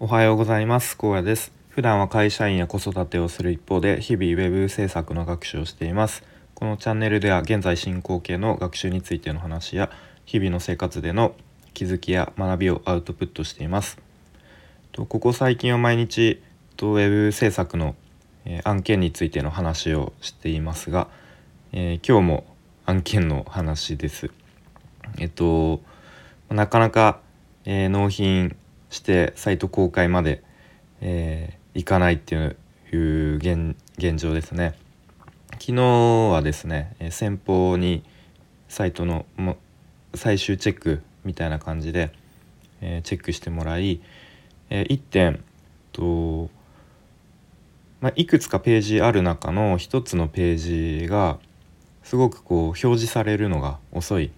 おはようございます。高野です。普段は会社員や子育てをする一方で日々ウェブ制作の学習をしています。このチャンネルでは現在進行形の学習についての話や日々の生活での気づきや学びをアウトプットしています。とここ最近は毎日とウェブ制作の、え案件についての話をしていますが、えー、今日も案件の話です。えっとなかなか、えー、納品してサイト公開まで、えー、いかないっていういう現現状ですね。昨日はですね先方にサイトの最終チェックみたいな感じで、えー、チェックしてもらい、えー、1点と、まあ、いくつかページある中の1つのページがすごくこう表示されるのが遅い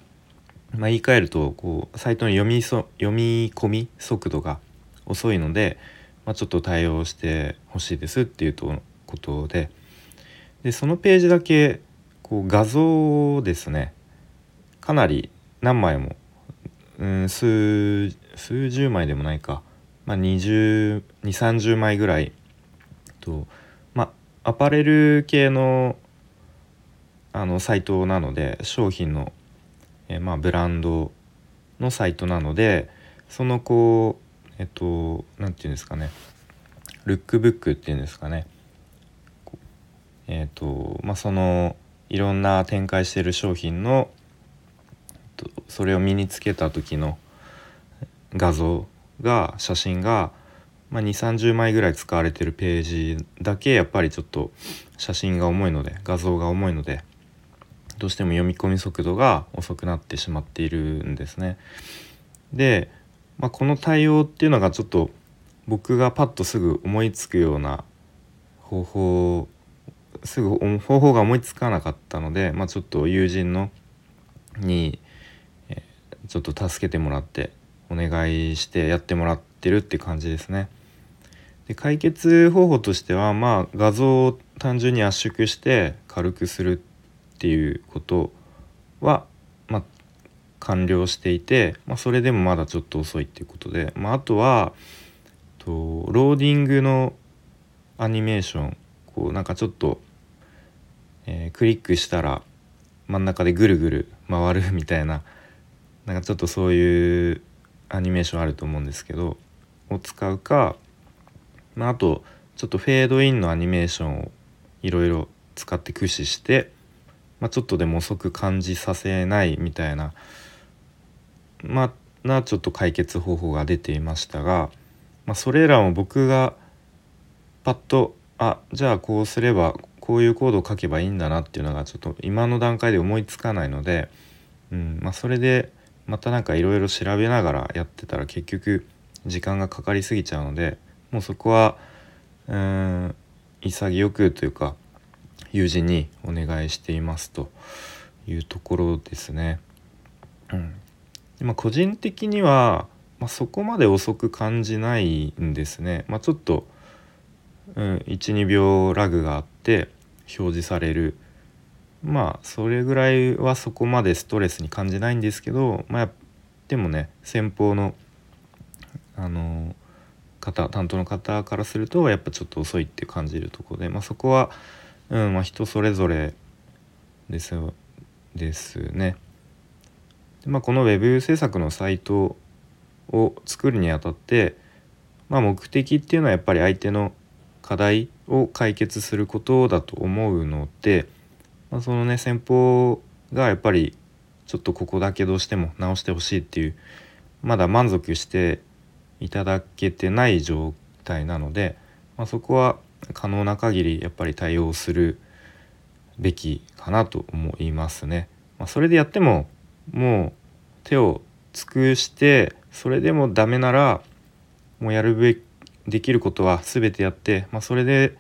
まあ、言い換えるとこうサイトの読みそ読み込み速度が遅いので、まあ、ちょっと対応してほしいですっていうとことで。でそのページだけこう画像をですねかなり何枚も、うん、数数十枚でもないか、まあ、2030枚ぐらいとまあアパレル系のあのサイトなので商品のえー、まあ、ブランドのサイトなのでそのこうえっと何て言うんですかねルックブックっていうんですかねえっとまあそのいろんな展開してる商品のそれを身につけた時の画像が写真が、まあ、2 3 0枚ぐらい使われてるページだけやっぱりちょっと写真が重いので画像が重いのでどうしても読み込み速度が遅くなってしまっているんですね。で、まあ、この対応っていうのがちょっと僕がパッとすぐ思いつくような方法すぐ方法が思いつかなかったので、まあ、ちょっと友人のに、ちょっと助けてもらってお願いしてやってもらってるって感じですね。で解決方法としてはまあ画像を単純に圧縮して軽くするっていうことは、まあ、完了していて、まあ、それでもまだちょっと遅いっていうことで、まあ、あとはとローディングのアニメーションこうなんかちょっと、えー、クリックしたら真ん中でぐるぐる回るみたいななんかちょっとそういうアニメーションあると思うんですけどを使うか、まあ、あとちょっとフェードインのアニメーションをいろいろ使って駆使してまあ、ちょっとでも遅く感じさせないみたいなまあなちょっと解決方法が出ていましたが、まあ、それらも僕がパッとあじゃあこうすればこういうコードを書けばいいんだなっていうのがちょっと今の段階で思いつかないので、うんまあ、それでまた何かいろいろ調べながらやってたら結局時間がかかりすぎちゃうのでもうそこはうん潔くというか友人にお願いしていますというところですね。うんまあ、個人的には、まあ、そこまで遅く感じないんですね。まあ、ちょっと、うん、12秒ラグがあって表示されるまあそれぐらいはそこまでストレスに感じないんですけど、まあ、でもね先方のあの方担当の方からするとやっぱちょっと遅いって感じるとこで、まあ、そこはうんまあ人それぞれですですね。でまあ、この web 制作のサイトを作るにあたって、まあ、目的っていうのはやっぱり相手の課題を解決することだと思うので、まあ、そのね先方がやっぱりちょっとここだけどうしても直してほしいっていうまだ満足していただけてない状態なので、まあ、そこは可能な限りやっぱり対応するべきかなと思いますね。まあ、それでやってももう手を尽くしてそれでもダメならもうやるべきできることは全てやって、まあ、それで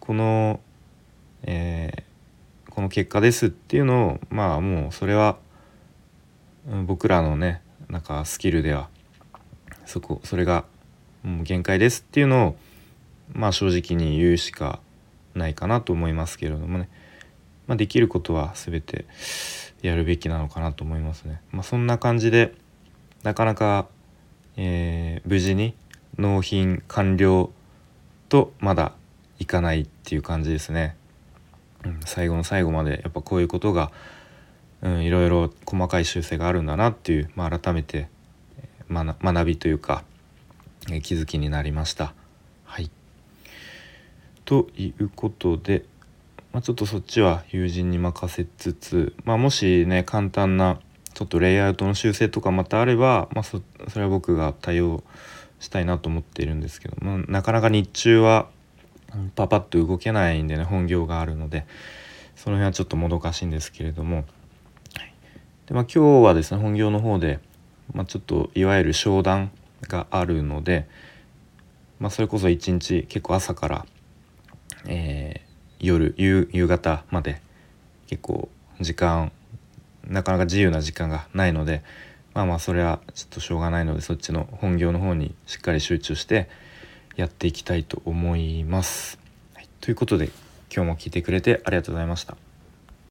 この、えー、この結果ですっていうのをまあもうそれは僕らのねなんかスキルではそこそれがもう限界ですっていうのをまあ正直に言うしかないかなと思いますけれどもね、まあ、できることは全てやるべきなのかなと思いますね。まあ、そんな感じでなかなか、えー、無事に納品完了とまだいかないっていう感じですね。うん、最後の最後までやっぱこういうことが、うん、いろいろ細かい修正があるんだなっていう、まあ、改めて学びというか、え気づきになりました。はい、ということで、まあ、ちょっとそっちは友人に任せつつ、まあ、もしね簡単なちょっとレイアウトの修正とかまたあれば、まあそ、それは僕が対応したいなと思っているんですけど、まあ、なかなか日中はパパッと動けないんでね本業があるのでその辺はちょっともどかしいんですけれども、でまあ、今日はですね本業の方で、まあ、ちょっといわゆる商談があるので、まあ、それこそ一日結構朝から、えー、夜夕方まで結構時間なかなか自由な時間がないのでまあまあそれはちょっとしょうがないのでそっちの本業の方にしっかり集中してやっていきたいと思います。はい、ということで今日も聞いてくれてありがとうございました。